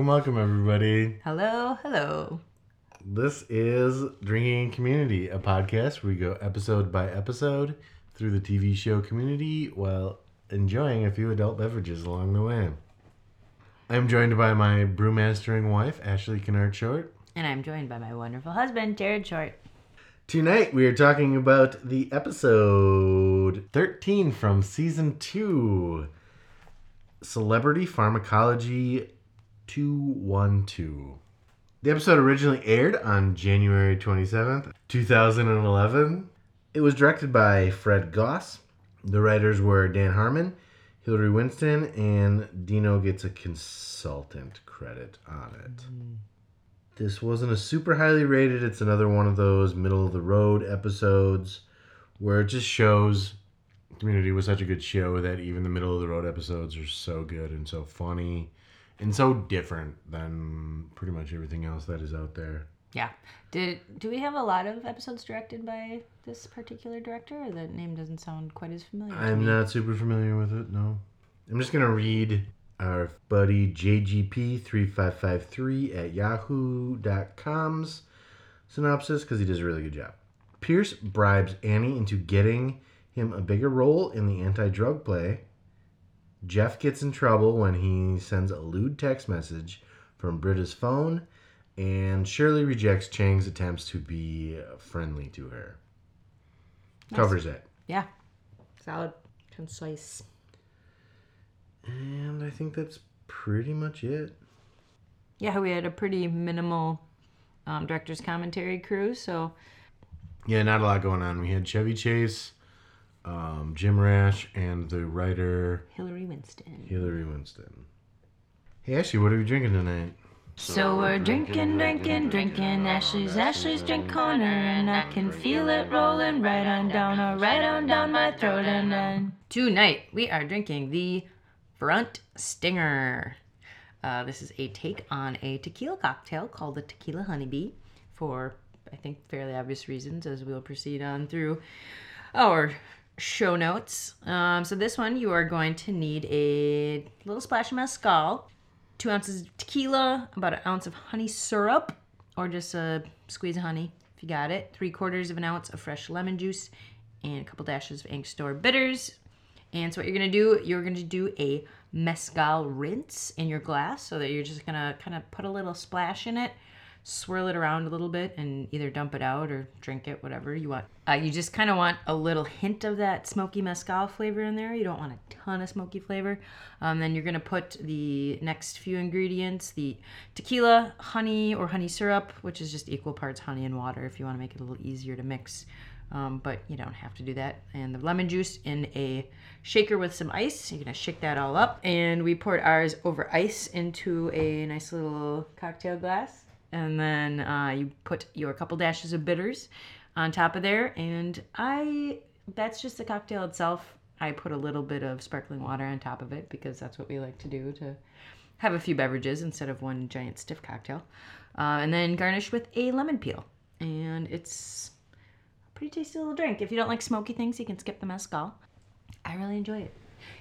Welcome. Welcome, everybody. Hello, hello. This is Drinking Community, a podcast where we go episode by episode through the TV show community while enjoying a few adult beverages along the way. I'm joined by my brewmastering wife, Ashley Kennard Short. And I'm joined by my wonderful husband, Jared Short. Tonight we are talking about the episode 13 from season 2 Celebrity Pharmacology 212. The episode originally aired on January 27th, 2011. It was directed by Fred Goss. The writers were Dan Harmon, Hilary Winston, and Dino gets a consultant credit on it. Hmm. This wasn't a super highly rated. It's another one of those middle of the road episodes where it just shows Community was such a good show that even the middle of the road episodes are so good and so funny and so different than pretty much everything else that is out there. Yeah. Did do we have a lot of episodes directed by this particular director? Or the name doesn't sound quite as familiar. I'm not super familiar with it, no. I'm just going to read our buddy JGP3553 at yahoo.com's synopsis because he does a really good job. Pierce bribes Annie into getting him a bigger role in the anti drug play. Jeff gets in trouble when he sends a lewd text message from Britta's phone, and Shirley rejects Chang's attempts to be friendly to her. Covers it. Yeah. Solid, concise. And I think that's pretty much it. Yeah, we had a pretty minimal um, director's commentary crew, so Yeah, not a lot going on. We had Chevy Chase, um, Jim Rash, and the writer Hilary Winston. Hilary Winston. Hey, Ashley, what are we drinking tonight? So we're drinking, drinking, drinking Ashley's Ashley's drink corner, and I can feel it rolling right on down, or right on down my throat. And then tonight we are drinking the Front Stinger. Uh, this is a take on a tequila cocktail called the Tequila Honeybee, for I think fairly obvious reasons, as we'll proceed on through our show notes. Um, so this one you are going to need a little splash of mezcal, two ounces of tequila, about an ounce of honey syrup, or just a squeeze of honey if you got it, three quarters of an ounce of fresh lemon juice, and a couple dashes of Angostura bitters. And so what you're gonna do, you're gonna do a mezcal rinse in your glass, so that you're just gonna kind of put a little splash in it, swirl it around a little bit, and either dump it out or drink it, whatever you want. Uh, you just kind of want a little hint of that smoky mezcal flavor in there. You don't want a ton of smoky flavor. Um, then you're gonna put the next few ingredients: the tequila, honey or honey syrup, which is just equal parts honey and water, if you want to make it a little easier to mix um, but you don't have to do that. And the lemon juice in a shaker with some ice. You're gonna shake that all up, and we poured ours over ice into a nice little cocktail glass, and then uh, you put your couple dashes of bitters on top of there. And I, that's just the cocktail itself. I put a little bit of sparkling water on top of it because that's what we like to do to have a few beverages instead of one giant stiff cocktail. Uh, and then garnish with a lemon peel. And it's a pretty tasty little drink. If you don't like smoky things, you can skip the mezcal. I really enjoy it.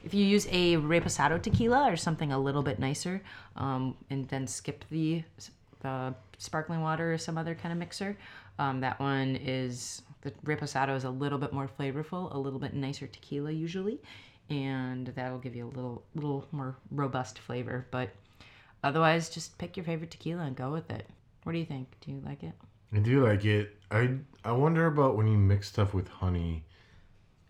If you use a reposado tequila or something a little bit nicer, um, and then skip the the sparkling water or some other kind of mixer, um, that one is the reposado is a little bit more flavorful, a little bit nicer tequila usually, and that'll give you a little little more robust flavor. But otherwise, just pick your favorite tequila and go with it. What do you think? Do you like it? I do like it. I I wonder about when you mix stuff with honey.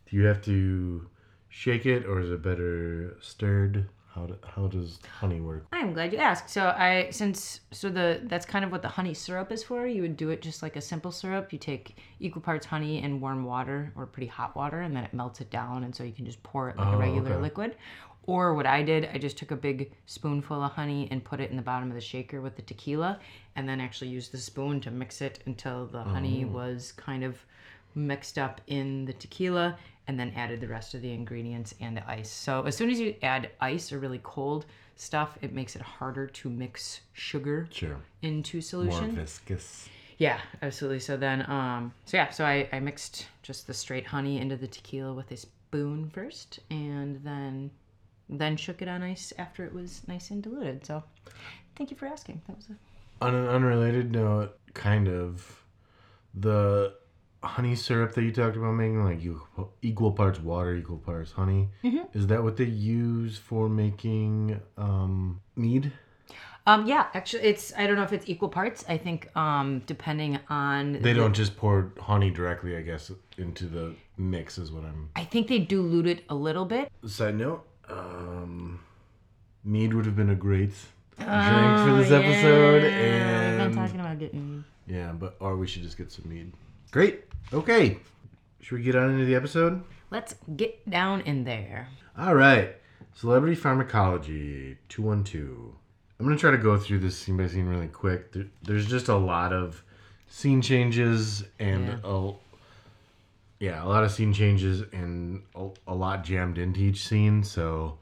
Do you have to shake it, or is it better stirred? How do, how does honey work? I'm glad you asked. So I since so the that's kind of what the honey syrup is for. You would do it just like a simple syrup. You take equal parts honey and warm water or pretty hot water, and then it melts it down, and so you can just pour it like a Oh, regular okay. liquid. Or what I did, I just took a big spoonful of honey and put it in the bottom of the shaker with the tequila, and then actually used the spoon to mix it until the honey Oh. was kind of mixed up in the tequila and then added the rest of the ingredients and the ice. So as soon as you add ice or really cold stuff, it makes it harder to mix sugar Sure. into More solution. viscous. Yeah, absolutely. So then, um, so yeah, so I, I mixed just the straight honey into the tequila with a spoon first, and then then shook it on ice after it was nice and diluted. So, thank you for asking. That was a On an unrelated note, kind of, the honey syrup that you talked about making, like you equal parts water, equal parts honey. Is that what they use for making um, mead? Um, yeah, actually, it's I don't know if it's equal parts. I think um, depending on They don't just pour honey directly, I guess, into the mix. Is what I'm. I think they dilute it a little bit. Side note, um, mead would have been a great drink for Oh, this episode, yeah. We've and been talking about getting. yeah, but or we should just get some mead. Great. Okay. Should we get on into the episode? Let's get down in there. All right. Celebrity Pharmacology 212. I'm going to try to go through this scene by scene really quick. There, there's just a lot of scene changes and Yeah. a yeah, a lot of scene changes and a, a lot jammed into each scene, so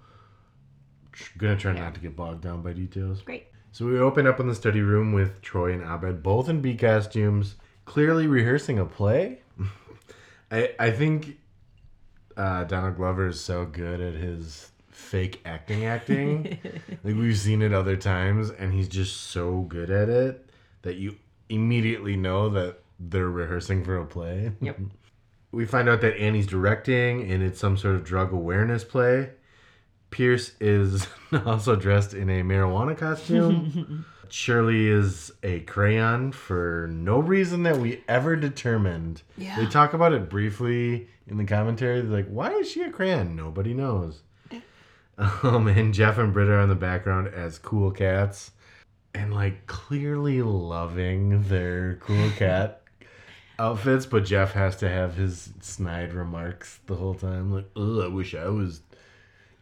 going to try not to get bogged down by details. Great. So we open up in the study room with Troy and Abed, both in bee costumes, clearly rehearsing a play. I I think uh, Donald Glover is so good at his fake acting acting. like we've seen it other times, and he's just so good at it that you immediately know that they're rehearsing for a play. Yep. we find out that Annie's directing, and it's some sort of drug awareness play. Pierce is also dressed in a marijuana costume. Shirley is a crayon for no reason that we ever determined. Yeah. They talk about it briefly in the commentary. They're like, why is she a crayon? Nobody knows. Um, and Jeff and Britta are in the background as cool cats. And like clearly loving their cool cat outfits, but Jeff has to have his snide remarks the whole time. Like, oh, I wish I was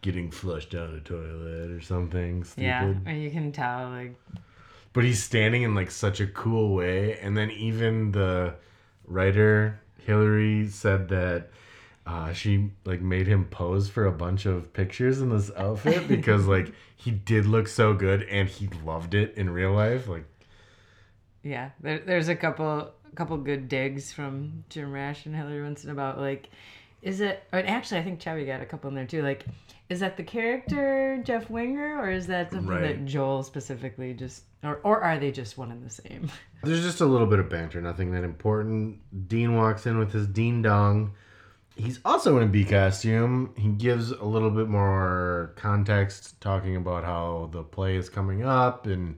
getting flushed down a toilet or something stupid. Yeah, and you can tell like But he's standing in like such a cool way. And then even the writer, Hilary, said that uh, she like made him pose for a bunch of pictures in this outfit because like he did look so good and he loved it in real life. Like yeah, there, there's a couple couple good digs from Jim Rash and Hilary Winston about like, is it? Or actually, I think Chevy got a couple in there too. Like, is that the character Jeff Winger, or is that something Right. that Joel specifically just, or or are they just one and the same? There's just a little bit of banter, nothing that important. Dean walks in with his Dean Dong. He's also in a bee costume. He gives a little bit more context, talking about how the play is coming up and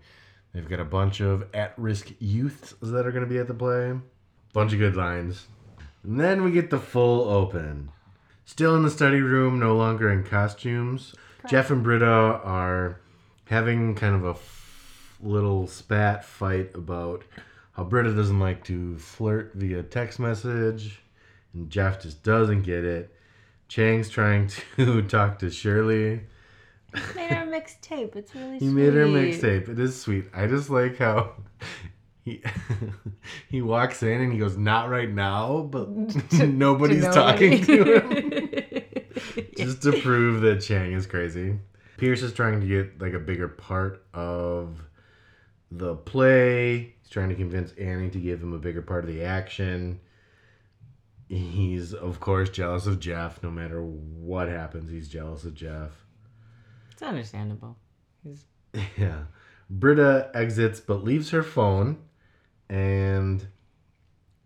they've got a bunch of at risk youths that are going to be at the play. Bunch of good lines. And then we get the full open. Still in the study room, no longer in costumes. Jeff and Britta are having kind of a f- little spat fight about how Britta doesn't like to flirt via text message, and Jeff just doesn't get it. Chang's trying to talk to Shirley. He made her a mixtape. It's really He made her a mixtape. It is sweet. I just like how he he walks in and he goes, "Not right now," but nobody's talking to him. just to prove that Chang is crazy. Pierce is trying to get like a bigger part of the play. He's trying to convince Annie to give him a bigger part of the action. He's of course jealous of Jeff. No matter what happens, he's jealous of Jeff. It's understandable. He's Yeah. Britta exits but leaves her phone and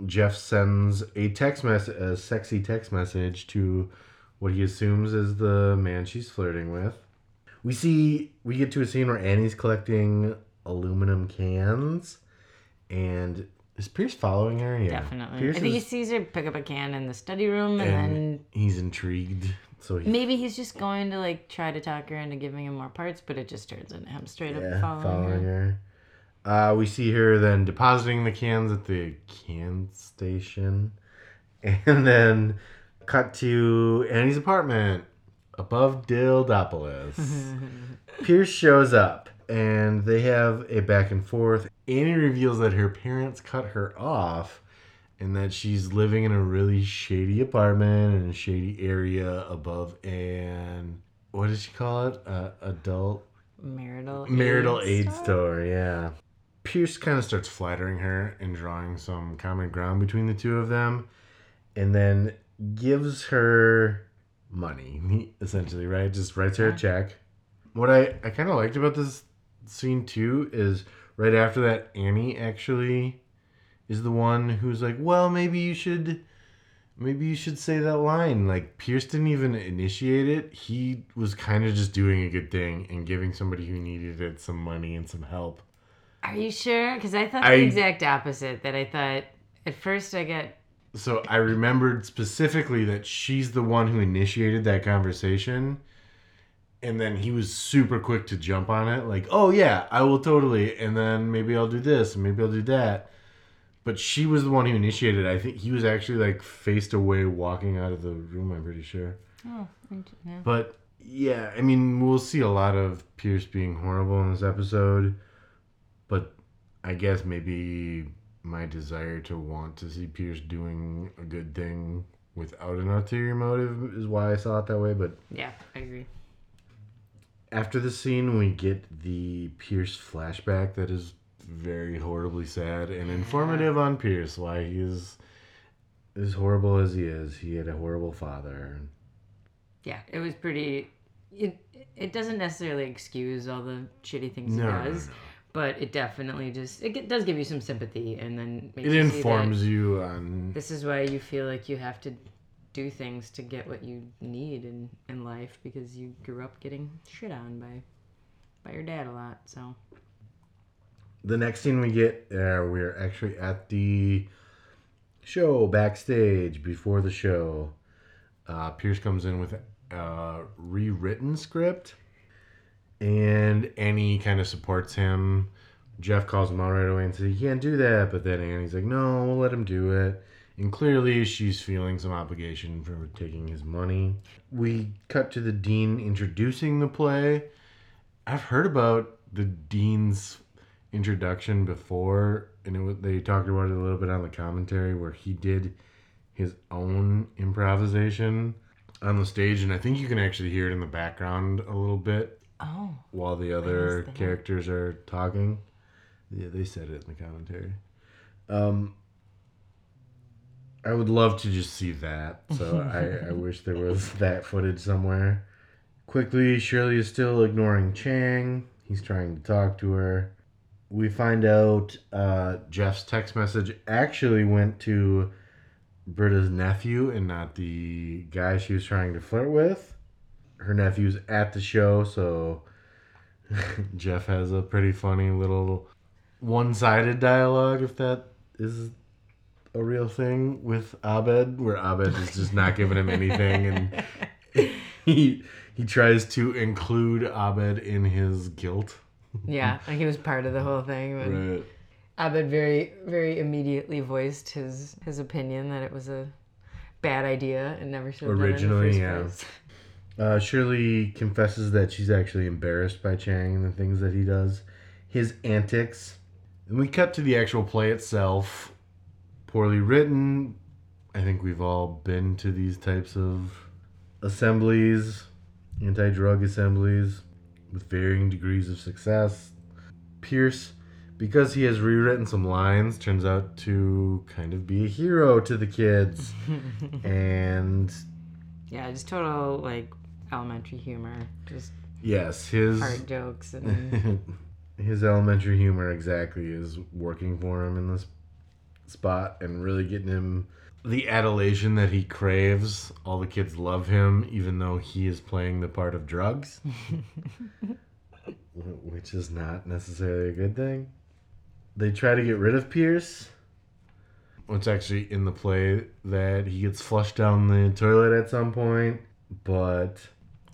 Jeff sends a text message a sexy text message to what he assumes is the man she's flirting with. We see we get to a scene where Annie's collecting aluminum cans and is Pierce following her? Yeah. definitely. Pierce I think he sees her pick up a can in the study room, and, and then he's intrigued. So he maybe he's just going to like try to talk her into giving him more parts, but it just turns into him straight up following, following her. her. Uh, we see her then depositing the cans at the can station, and then cut to Annie's apartment above Dildopolis. Pierce shows up, and they have a back and forth. Annie reveals that her parents cut her off, and that she's living in a really shady apartment in a shady area above an what did she call it? Uh, adult Marital marital aid store? store. yeah pierce kind of starts flattering her and drawing some common ground between the two of them and then gives her money, essentially, right? Just writes her a check. What I, I kind of liked about this scene too is right after that, Annie actually is the one who's like, well, maybe you should. Maybe you should say that line. Like Pierce didn't even initiate it. He was kind of just doing a good thing and giving somebody who needed it some money and some help. Are you sure? Because I thought I- the exact opposite. That I thought at first I got So I remembered specifically that she's the one who initiated that conversation. And then he was super quick to jump on it, like, oh yeah, I will totally. And then maybe I'll do this and maybe I'll do that. But she was the one who initiated. it. I think he was actually like faced away walking out of the room, I'm pretty sure. oh yeah. But yeah, I mean, we'll see a lot of Pierce being horrible in this episode. I guess maybe my desire to want to see Pierce doing a good thing without an ulterior motive is why I saw it that way. But yeah, I agree. after the scene, we get the Pierce flashback that is very horribly sad and informative on Pierce, why he is as horrible as he is. He had a horrible father. Yeah, it was pretty. It it doesn't necessarily excuse all the shitty things No, he no, does, no. But it definitely just it does give you some sympathy, and then makes It you informs you on This is why you feel like you have to do things to get what you need in in life because you grew up getting shit on by by your dad a lot. So the next scene we get, uh, we're actually at the show backstage before the show. Uh, Pierce comes in with a rewritten script, and Annie kind of supports him. Jeff calls him out right away and says, he can't do that. But then Annie's like, No, we'll let him do it. And clearly, she's feeling some obligation for taking his money. We cut to the dean introducing the play. I've heard about the dean's introduction before, and it they talked about it a little bit on the commentary where he did his own improvisation on the stage, and I think you can actually hear it in the background a little bit oh while the other characters are talking. Yeah, they said it in the commentary. Um, I would love to just see that. So I, I wish there was that footage somewhere. Quickly, Shirley is still ignoring Chang. He's trying to talk to her. We find out uh, Jeff's text message actually went to Britta's nephew and not the guy she was trying to flirt with. Her nephew's at the show, so Jeff has a pretty funny little one sided dialogue, if that is a real thing, with Abed, where Abed is just not giving him anything and he he tries to include Abed in his guilt. yeah, like he was part of the whole thing. But Right. Abed very very immediately voiced his his opinion that it was a bad idea and never should have done it in Originally, the yeah. place. Uh, Shirley confesses that she's actually embarrassed by Chang and the things that he does, his antics. And we cut to the actual play itself. Poorly written. I think we've all been to these types of assemblies, anti drug assemblies, with varying degrees of success. Pierce, because he has rewritten some lines, turns out to kind of be a hero to the kids. and Yeah, just total like elementary humor, just yes, his fart jokes and his elementary humor exactly is working for him in this spot and really getting him the adulation that he craves. All the kids love him, even though he is playing the part of drugs, which is not necessarily a good thing. They try to get rid of Pierce. It's actually in the play that he gets flushed down the toilet at some point, but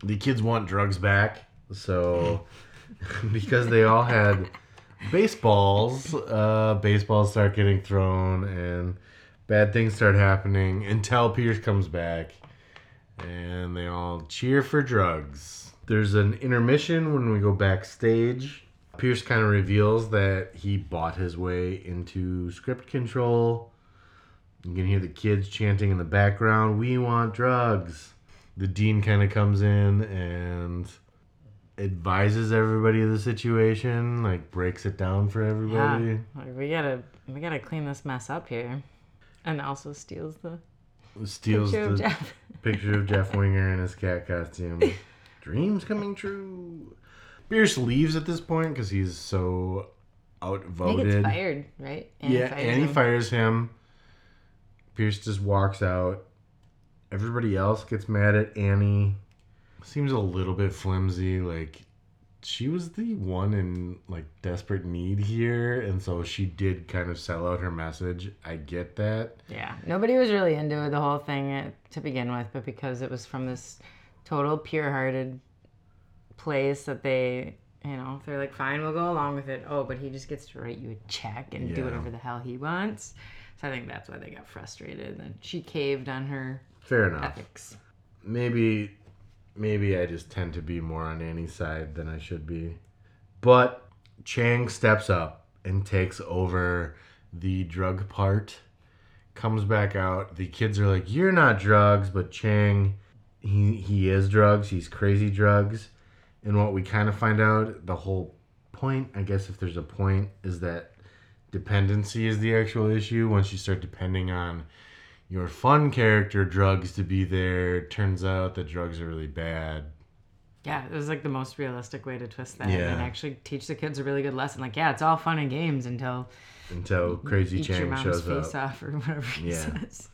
the kids want drugs back. So, because they all had baseballs, uh, baseballs start getting thrown and bad things start happening until Pierce comes back and they all cheer for drugs. There's an intermission when we go backstage. Pierce kind of reveals that he bought his way into script control. You can hear the kids chanting in the background, We want drugs. The dean kind of comes in and advises everybody of the situation, like breaks it down for everybody. like, we gotta we gotta clean this mess up here, and also steals the Steals picture the of Jeff. picture of Jeff Winger in his cat costume. Dreams coming true. Pierce leaves at this point because he's so outvoted. He gets fired, right? Annie yeah, fires and he fires him. Pierce just walks out. Everybody else gets mad at Annie. Seems a little bit flimsy. Like she was the one in like desperate need here, and so she did kind of sell out her message. I get that. Yeah, nobody was really into the whole thing uh, to begin with, but because it was from this total pure-hearted place that they, you know, they're like, fine, we'll go along with it. Oh, but he just gets to write you a check and do whatever the hell he wants. So I think that's why they got frustrated. And she caved on her Fair enough. ethics. maybe maybe I just tend to be more on Annie's side than I should be. But Chang steps up and takes over the drug part. Comes back out. The kids are like, "You're not drugs," but Chang he he is drugs. He's crazy drugs. And what we kind of find out, the whole point, I guess if there's a point, is that dependency is the actual issue. Once you start depending on your fun character drugs to be there. Turns out that drugs are really bad. Yeah, it was like the most realistic way to twist that Yeah. and actually teach the kids a really good lesson. Like, yeah, it's all fun and games until Until Crazy Chang mom's shows face up. off or whatever he Yeah. says.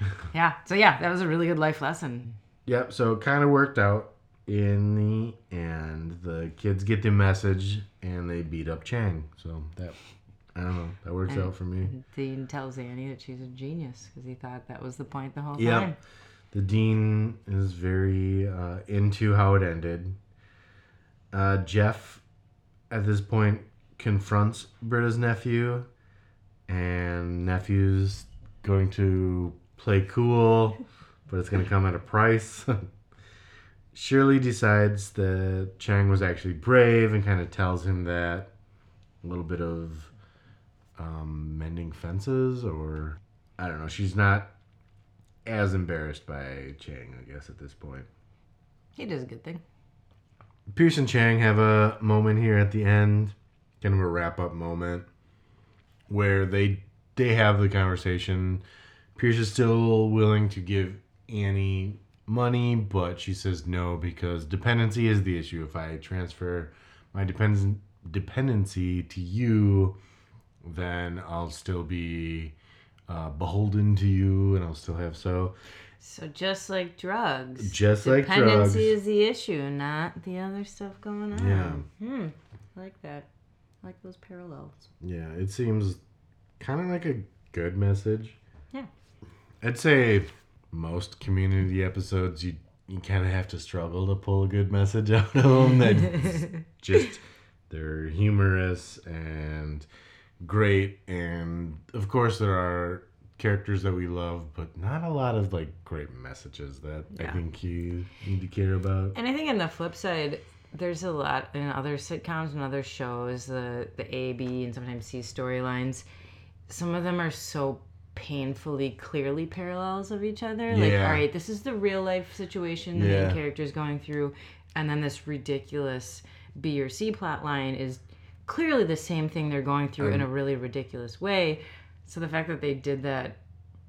yeah, so yeah, that was a really good life lesson. Yep, so it kind of worked out in the end. The kids get the message and they beat up Chang. So that, I don't know, that works out for me. Dean tells Annie that she's a genius because he thought that was the point the whole Yep. time. The dean is very uh, into how it ended. Uh, Jeff, at this point, confronts Britta's nephew, and nephew's going to play cool, but it's going to come at a price. Shirley decides that Chang was actually brave and kind of tells him that. A little bit of um, mending fences, or I don't know. She's not as embarrassed by Chang, I guess, at this point. He does a good thing. Pierce and Chang have a moment here at the end, kind of a wrap up moment, where they they have the conversation. Pierce is still willing to give Annie money, but she says no because dependency is the issue. If I transfer my dependence dependency to you, then I'll still be uh, beholden to you, and I'll still have so. So just like drugs, Just like drugs. dependency is the issue, not the other stuff going on. Yeah. Hmm. I like that. I like those parallels. Yeah, it seems kind of like a good message. Yeah. I'd say most community episodes you you kind of have to struggle to pull a good message out of them. That just they're humorous and great, and of course there are characters that we love, but not a lot of like great messages that I think you need to care about. And I think on the flip side, there's a lot in other sitcoms and other shows, the the A, B, and sometimes C storylines. Some of them are so painfully clearly parallels of each other. Like, all right, this is the real life situation the Yeah. main character is going through, and then this ridiculous B or C plot line is clearly the same thing they're going through in a really ridiculous way. So the fact that they did that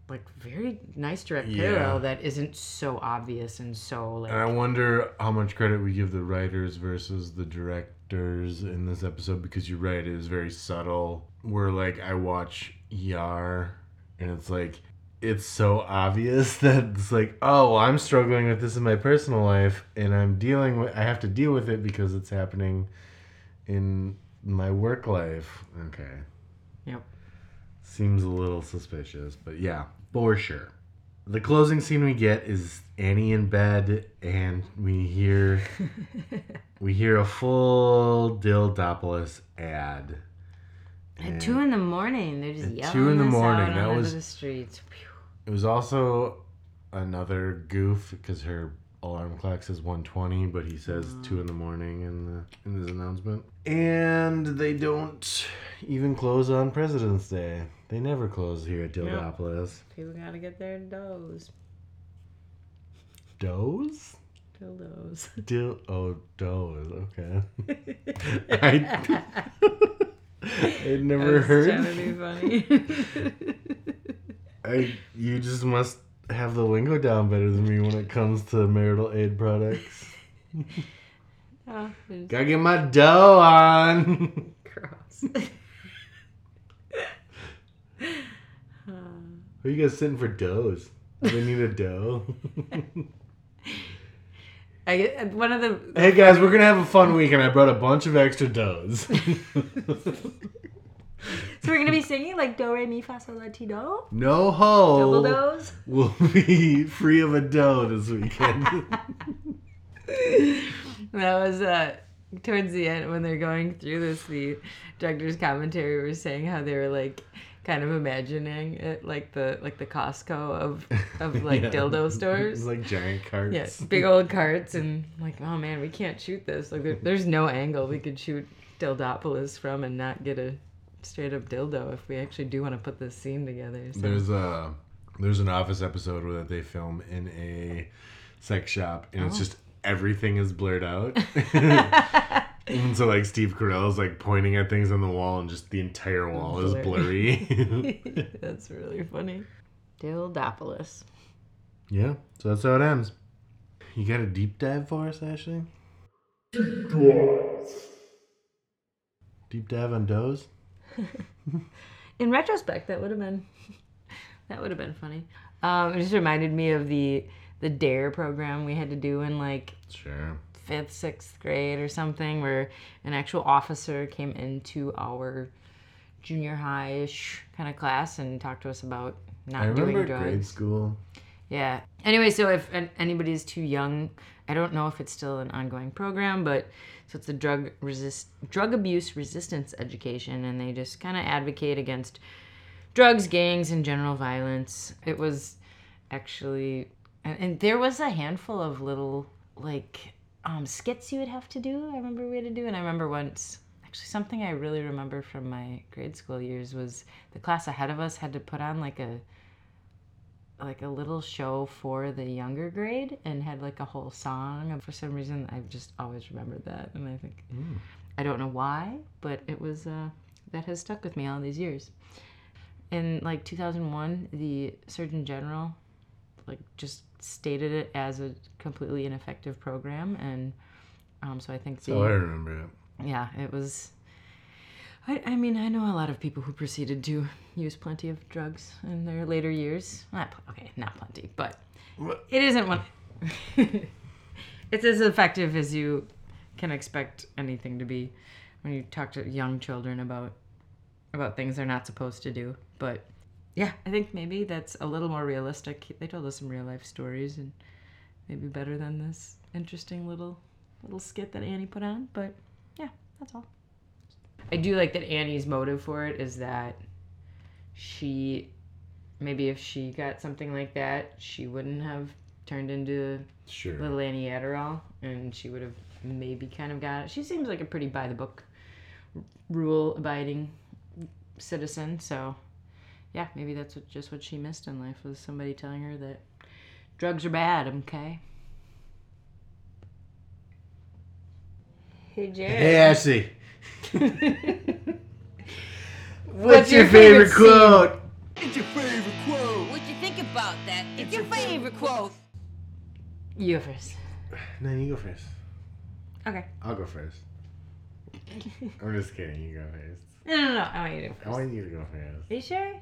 like very nice direct Yeah. parallel that isn't so obvious and so like And I wonder how much credit we give the writers versus the directors in this episode because you're right, it is very subtle. Where like I watch ER and it's like it's so obvious that it's like, oh, I'm struggling with this in my personal life and I'm dealing with I have to deal with it because it's happening in my work life. Okay. Yep. Seems a little suspicious, but yeah, for sure. The closing scene we get is Annie in bed, and we hear we hear a full Dildopolis ad. At two in the morning, they're just At yelling two in the morning, that was- the streets. It was also another goof because her alarm clock says 120, but he says mm. two in the morning in the in his announcement. And they don't even close on President's Day. They never close here at Dildopolis. People gotta get their doughs. Does? Dildos. Dil oh does okay. I I'd never heard. trying to be funny. I you just must have the lingo down better than me when it comes to marital aid products. Oh, Gotta get my dough on. gross. Are you guys sitting for doughs? Do they need a dough? I get uh, one of the hey guys, we're gonna have a fun week, and I brought a bunch of extra doughs. So we're gonna be singing like do re mi fa sol la ti do. no ho. Double does. will be free of a dough this weekend. That was uh towards the end when they're going through this. The director's commentary was saying how they were like kind of imagining it like the like the Costco of of like Yeah. dildo stores. It's like giant carts. Yeah, big old carts and like, oh man, we can't shoot this. Like, there, there's no angle we could shoot Dildopolis from and not get a straight up dildo if we actually do want to put this scene together. So. There's a there's an office episode where they film in a sex shop and it's Oh. just everything is blurred out. and so like Steve Carell is like pointing at things on the wall and just the entire wall is blurry. that's really funny. Dildopolis. yeah, so that's how it ends. You got a deep dive for us, Ashley? Deep dive on does? In retrospect, that would have been that would have been funny. Um, it just reminded me of the the Dare program we had to do in like Sure. fifth, sixth grade or something, where an actual officer came into our junior high-ish kind of class and talked to us about not I remember doing at drugs. grade school. Yeah. Anyway, so if an- anybody's too young, I don't know if it's still an ongoing program, but so it's a drug resist drug abuse resistance education, and they just kind of advocate against drugs, gangs, and general violence. It was actually, and, and there was a handful of little like um, skits you would have to do. I remember we had to do, and I remember once. Actually, something I really remember from my grade school years was the class ahead of us had to put on like a like a little show for the younger grade and had like a whole song and for some reason i've just always remembered that and i think i don't know why but it was uh, that has stuck with me all these years in like 2001 the surgeon general like just stated it as a completely ineffective program and um, so i think the Oh, I remember it. yeah, it was. I, I mean, I know a lot of people who proceeded to use plenty of drugs in their later years. Not okay, not plenty, but it isn't one. it's as effective as you can expect anything to be when you talk to young children about about things they're not supposed to do. But yeah, I think maybe that's a little more realistic. They told us some real life stories and maybe better than this interesting little little skit that Annie put on. But yeah, that's all. I do like that Annie's motive for it is that she maybe if she got something like that, she wouldn't have turned into Sure. little Annie Adderall and she would have maybe kind of got it. She seems like a pretty by the book rule abiding citizen, so yeah, maybe that's what, just what she missed in life was somebody telling her that drugs are bad, okay? Hey Jared. Hey, Ashley. What's What's your your favorite favorite quote? It's your favorite quote. What do you think about that? It's your favorite quote. You go first. No, you go first. Okay. I'll go first. I'm just kidding. You go first. No, no, no. I want you to go I want you to go first. Are you sure?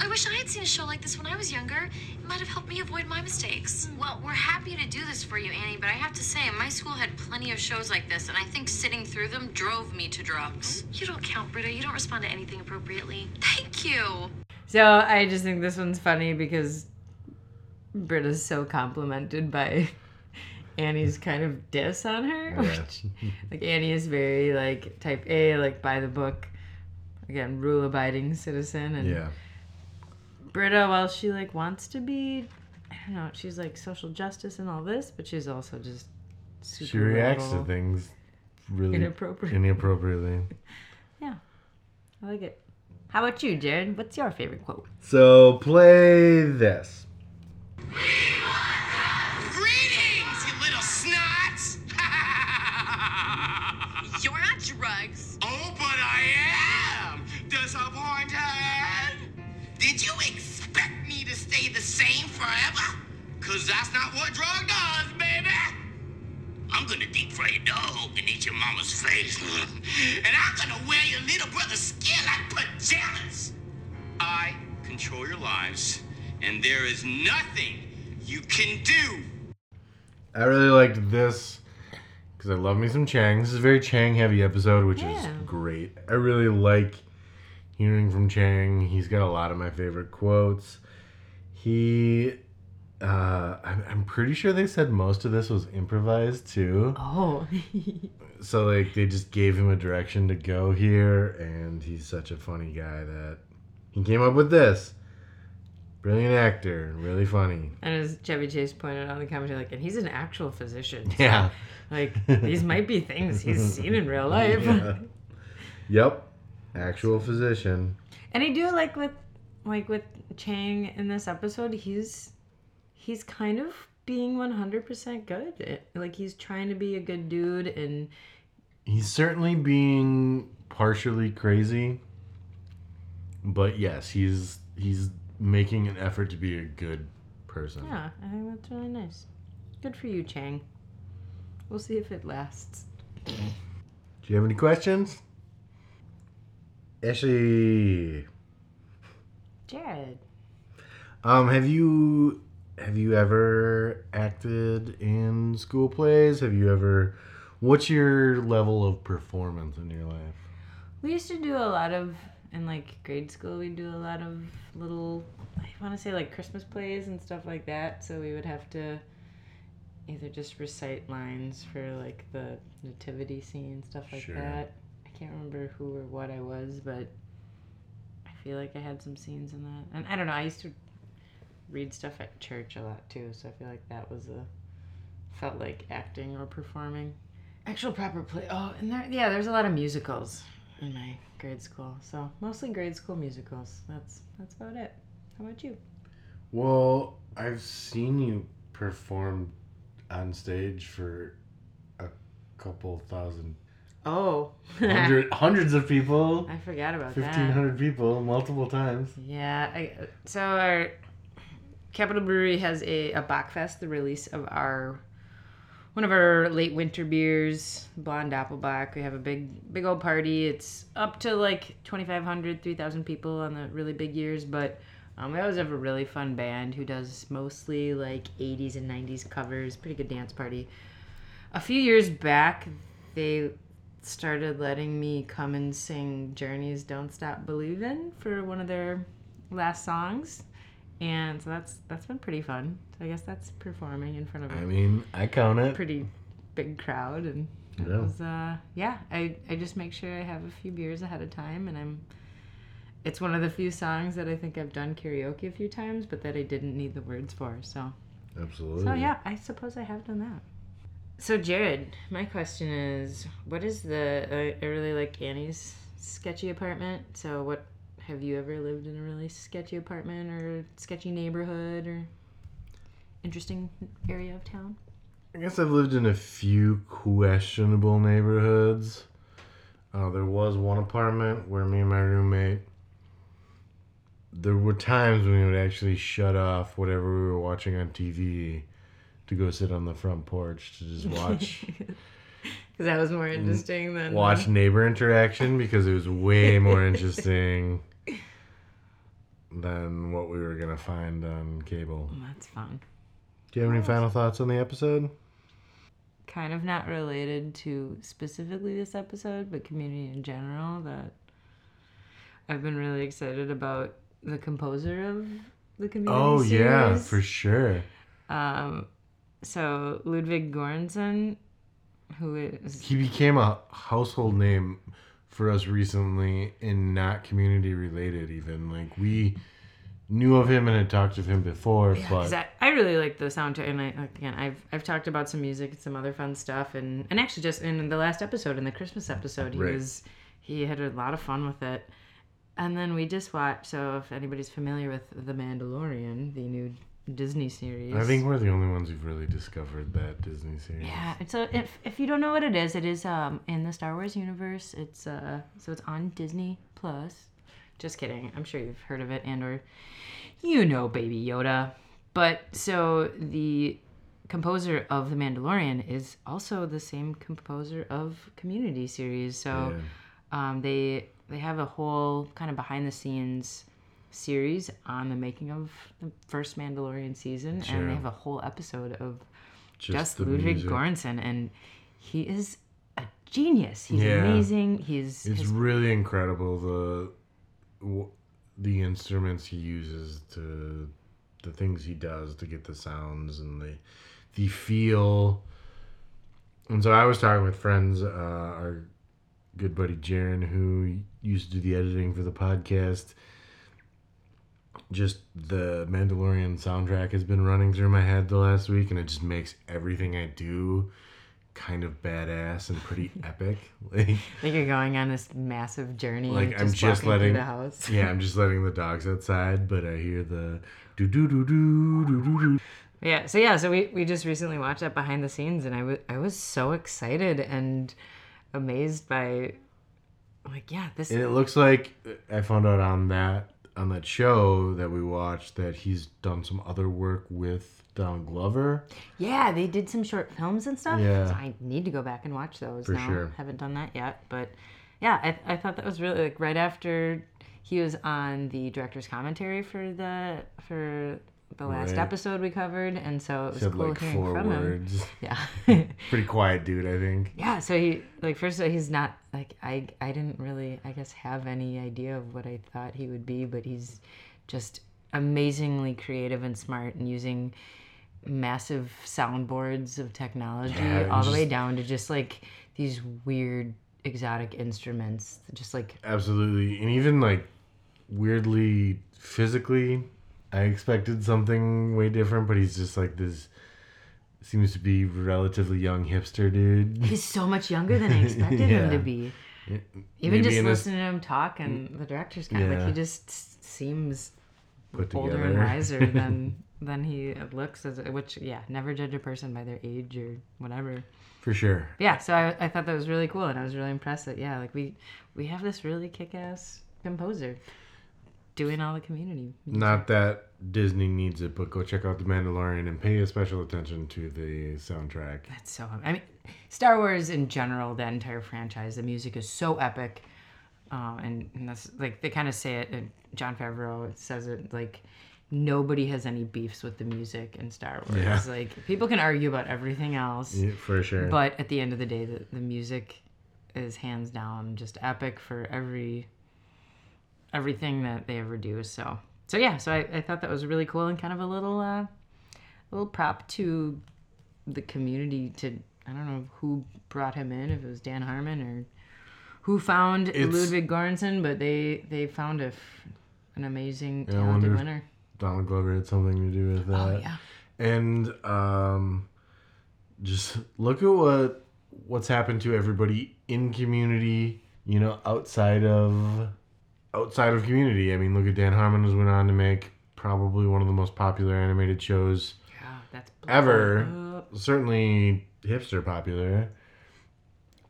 I wish I had seen a show like this when I was younger. It might have helped me avoid my mistakes. Well, we're happy to do this for you, Annie, but I have to say, my school had plenty of shows like this, and I think sitting through them drove me to drugs. Oh, you don't count, Britta. You don't respond to anything appropriately. Thank you. So I just think this one's funny because Britta's so complimented by Annie's kind of diss on her. Yeah. which- like Annie is very like type A, like by the book, again, rule abiding citizen, and Yeah. Britta, while she like wants to be, I don't know, she's like social justice and all this, but she's also just super She reacts to things really inappropriate. inappropriately. yeah, I like it. How about you, Jared? What's your favorite quote? So play this. Cause that's not what drug does, baby. I'm gonna deep fry your dog and eat your mama's face. and I'm gonna wear your little brother's skin like pajamas. I control your lives, and there is nothing you can do. I really liked this because I love me some Chang. This is a very Chang heavy episode, which Yeah. is great. I really like hearing from Chang. He's got a lot of my favorite quotes. He, uh, I'm, I'm pretty sure they said most of this was improvised too. Oh. So like they just gave him a direction to go here, and he's such a funny guy that he came up with this. Brilliant actor, really funny. and as Chevy Chase pointed out in the commentary, like, and he's an actual physician. so, Yeah. Like, these might be things he's seen in real life. Yeah. Yep. Actual physician. And I do like with like with Chang in this episode, he's he's kind of being 100% good. Like he's trying to be a good dude and He's certainly being partially crazy. But yes, he's he's making an effort to be a good person. yeah, I think that's really nice. Good for you, Chang. We'll see if it lasts. Do you have any questions? Ashley. Jared. Um, have you have you ever acted in school plays? Have you ever what's your level of performance in your life? We used to do a lot of in like grade school. We do a lot of little, I want to say like Christmas plays and stuff like that. So we would have to either just recite lines for like the nativity scene stuff like Sure. that. I can't remember who or what I was, but I feel like I had some scenes in that. And I don't know. I used to read stuff at church a lot too, so I feel like that was a felt like acting or performing. Actual proper play. Oh, and there, yeah, there's a lot of musicals in my grade school. So mostly grade school musicals. That's that's about it. How about you? Well, I've seen you perform on stage for a couple thousand Oh, hundred, hundreds of people. I forgot about Fifteen that. hundred people multiple times. Yeah. I, so our Capital Brewery has a a Bockfest, the release of our one of our late winter beers, Blonde Doppelbock. We have a big big old party. It's up to like 2,500, 3,000 people on the really big years, but. Um, we always have a really fun band who does mostly like 80s and 90s covers. Pretty good dance party. A few years back, they started letting me come and sing Journey's "Don't Stop Believin'" for one of their last songs, and so that's that's been pretty fun. So I guess that's performing in front of I mean, I count it. pretty big crowd, and it Yeah. was uh, yeah. I I just make sure I have a few beers ahead of time, and I'm. It's one of the few songs that I think I've done karaoke a few times, but that I didn't need the words for. So Absolutely. so yeah, I suppose I have done that. So Jared, my question is, what is the? I, I really like Annie's sketchy apartment. So what? Have you ever lived in a really sketchy apartment or sketchy neighborhood or interesting area of town? I guess I've lived in a few questionable neighborhoods. Uh, there was one apartment where me and my roommate. There were times when we would actually shut off whatever we were watching on TV to go sit on the front porch to just watch Because that was more interesting than watch neighbor interaction because it was way more interesting than what we were gonna find on cable. That's fun. Do you have any final thoughts on the episode? Kind of not related to specifically this episode, but community in general. That I've been really excited about the composer of the community. Oh yeah, for sure. Um, so Ludwig Göransson, who is He became a household name for us recently and not community related even. Like we knew of him and had talked of him before, because but I, I really like the soundtrack, and I again I've I've talked about some music and some other fun stuff, and and actually just in the last episode, in the Christmas episode, he Right. was he had a lot of fun with it, and then we just watched. So if anybody's familiar with The Mandalorian, the new Disney series, I think we're the only ones who've really discovered that Disney series. Yeah, so if if you don't know what it is, it is um in the Star Wars universe. It's uh so it's on Disney Plus. Just kidding. I'm sure you've heard of it and or you know Baby Yoda. But so the composer of The Mandalorian is also the same composer of Community series. So um, they they have a whole kind of behind the scenes series on the making of the first Mandalorian season, Sure. and they have a whole episode of just, the Ludwig music. Göransson, and he is a genius. He's Yeah. amazing. He's It's his really incredible the the instruments he uses to the things he does to get the sounds and the the feel. And so I was talking with friends, uh, our good buddy Jaron, who used to do the editing for the podcast. Just the Mandalorian soundtrack has been running through my head the last week, and it just makes everything I do kind of badass and pretty epic. Like, like you're going on this massive journey. like I'm just letting the house. yeah, I'm just letting the dogs outside, but I hear the do do do do do do do. Yeah. So yeah. So we, we just recently watched that behind the scenes, and I was I was so excited and amazed by, like, yeah, this. And it looks like I found out on that on that show that we watched that he's done some other work with Donald Glover. Yeah, they did some short films and stuff. Yeah. So I need to go back and watch those. For now. sure. Haven't done that yet, but yeah, I I thought that was really like right after he was on the director's commentary for the for the last Right. episode we covered, and so it was Said cool like hearing four from him. Yeah. Pretty quiet dude, I think. Yeah, so he like first of all he's not like I I didn't really I guess have any idea of what I thought he would be, but he's just amazingly creative and smart and using massive soundboards of technology Yeah, all the way down to just like these weird exotic instruments just like Absolutely. And even like weirdly physically, I expected something way different, but he's just like this seems to be relatively young hipster dude. he's so much younger than I expected him to be. Even Maybe just listening to him talk and mm. the director's kind of like he just seems Put older together. and wiser than than he looks as which yeah never judge a person by their age or whatever For sure. yeah so I, I thought that was really cool and i was really impressed that yeah like we we have this really kick-ass composer doing all the community music. Not that Disney needs it, but go check out The Mandalorian and pay a special attention to the soundtrack. that's so i mean star wars in general the entire franchise the music is so epic uh, and, and that's like they kind of say it and john favreau says it like nobody has any beefs with the music in star wars Yeah. like people can argue about everything else Yeah, for sure. but at the end of the day the, the music is hands down just epic for every everything that they ever do so so yeah so i, I thought that was really cool and kind of a little uh little prop to the community to i don't know who brought him in if it was dan harmon or who found It's- ludwig Göransson, but they they found a f- an amazing I talented winner Donald Glover had something to do with that. oh yeah And um, just look at what what's happened to everybody in community. You know, outside of outside of community. I mean, look at Dan Harmon who's went on to make probably one of the most popular animated shows yeah that's ever. up. Certainly hipster popular.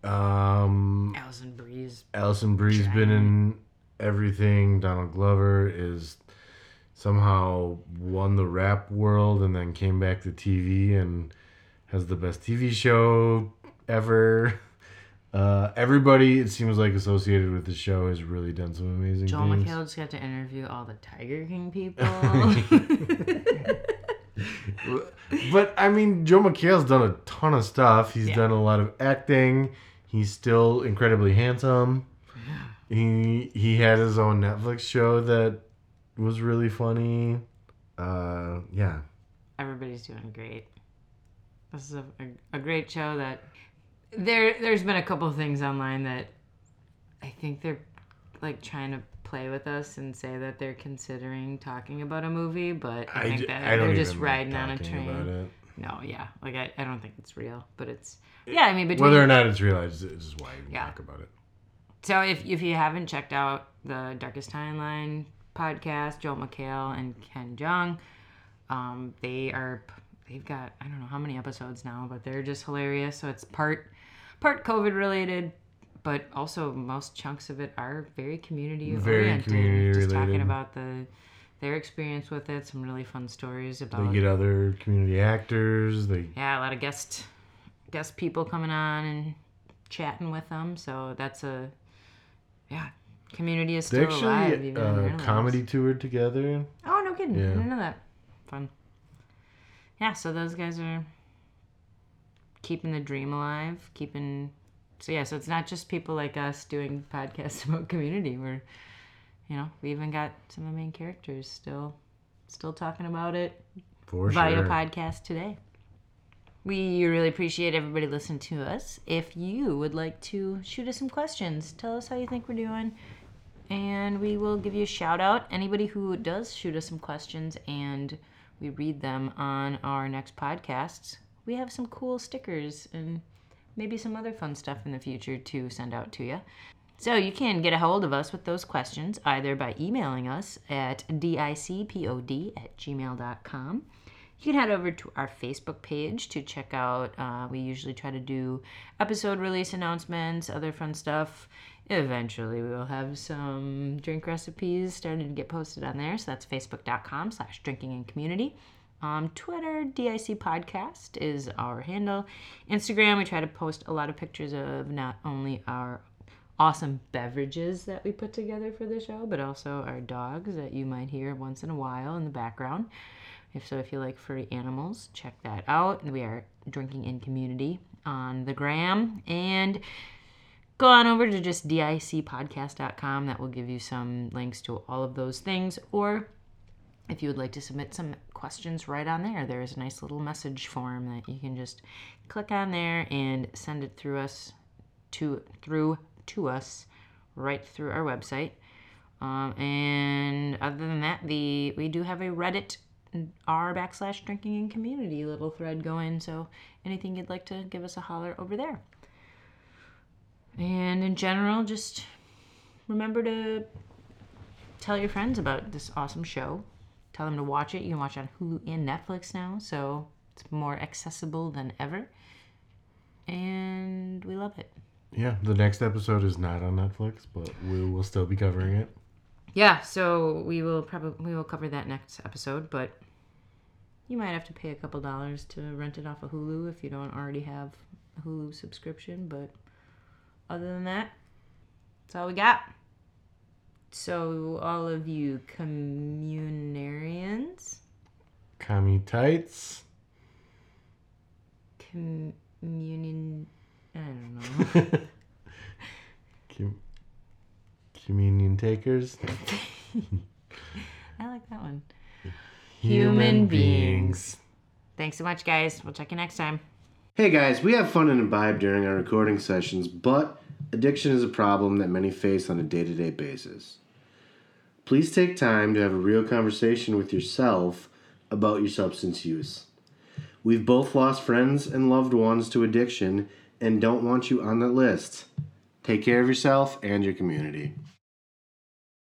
Um, Alison Brie's Alison Brie's been in everything. Donald Glover is somehow won the rap world and then came back to TV and has the best TV show ever. Uh, everybody, it seems like associated with the show, has really done some amazing Joel things. McHale just got to interview all the Tiger King people. But I mean, Joel McHale's done a ton of stuff. He's Yeah. done a lot of acting. He's still incredibly handsome. He he had his own Netflix show that was really funny. Uh, yeah, Everybody's doing great. This is a, a, a great show that there there's been a couple of things online that I think they're like trying to play with us and say that they're considering talking about a movie, but I, think that I they're just even like riding on a train. No, yeah, like I, I don't think it's real, but it's yeah. I mean, between Whether or not it's real, just why we Yeah. talk about it. So if if you haven't checked out the Darkest Timeline podcast, Joel McHale and Ken Jeong, um, they are they've got I don't know how many episodes now, but they're just hilarious. So it's part part COVID related, but also most chunks of it are very community Very oriented. community just talking about the their experience with it. Some really fun stories about They get other community actors. They yeah, a lot of guest guest people coming on and chatting with them. So that's a yeah, community is they still alive. actually even uh, comedy toured together. Oh no kidding! I Yeah. didn't know that. Fun. Yeah, so those guys are keeping the dream alive, keeping. So yeah, so it's not just people like us doing podcasts about community. We're, you know, we even got some of the main characters still, still talking about it For via sure. podcast today. We really appreciate everybody listening to us. If you would like to shoot us some questions, tell us how you think we're doing, and we will give you a shout out. Anybody who does shoot us some questions and we read them on our next podcasts, we have some cool stickers and maybe some other fun stuff in the future to send out to you. So you can get a hold of us with those questions either by emailing us at dicpod at gmail.com. You can head over to our Facebook page to check out. Uh, we usually try to do episode release announcements, other fun stuff. Eventually, we will have some drink recipes starting to get posted on there. So that's facebook.com slash drinking and community. Um, Twitter, DIC Podcast is our handle. Instagram, we try to post a lot of pictures of not only our awesome beverages that we put together for the show, but also our dogs that you might hear once in a while in the background. If so, if you like furry animals, check that out. We are drinking in community on the gram and go on over to just dicpodcast.com. That will give you some links to all of those things. Or if you would like to submit some questions right on there, there is a nice little message form that you can just click on there and send it through us to through to us right through our website. Um, and other than that, the we do have a Reddit r backslash drinking and community little thread going. So anything you'd like to give us a holler over there. And in general, just remember to tell your friends about this awesome show. Tell them to watch it. You can watch it on Hulu and Netflix now, so it's more accessible than ever. And we love it. Yeah, the next episode is not on Netflix, but we will still be covering it. Yeah, so we will probably we will cover that next episode, but you might have to pay a couple dollars to rent it off of Hulu if you don't already have a Hulu subscription, but other than that, that's all we got. So all of you communarians, Commie tights. communion I don't know. Com- communion takers. I like that one. Human beings. Thanks so much guys. We'll check you next time. Hey guys, we have fun and imbibe during our recording sessions, but addiction is a problem that many face on a day to day basis. Please take time to have a real conversation with yourself about your substance use. We've both lost friends and loved ones to addiction and don't want you on that list. Take care of yourself and your community.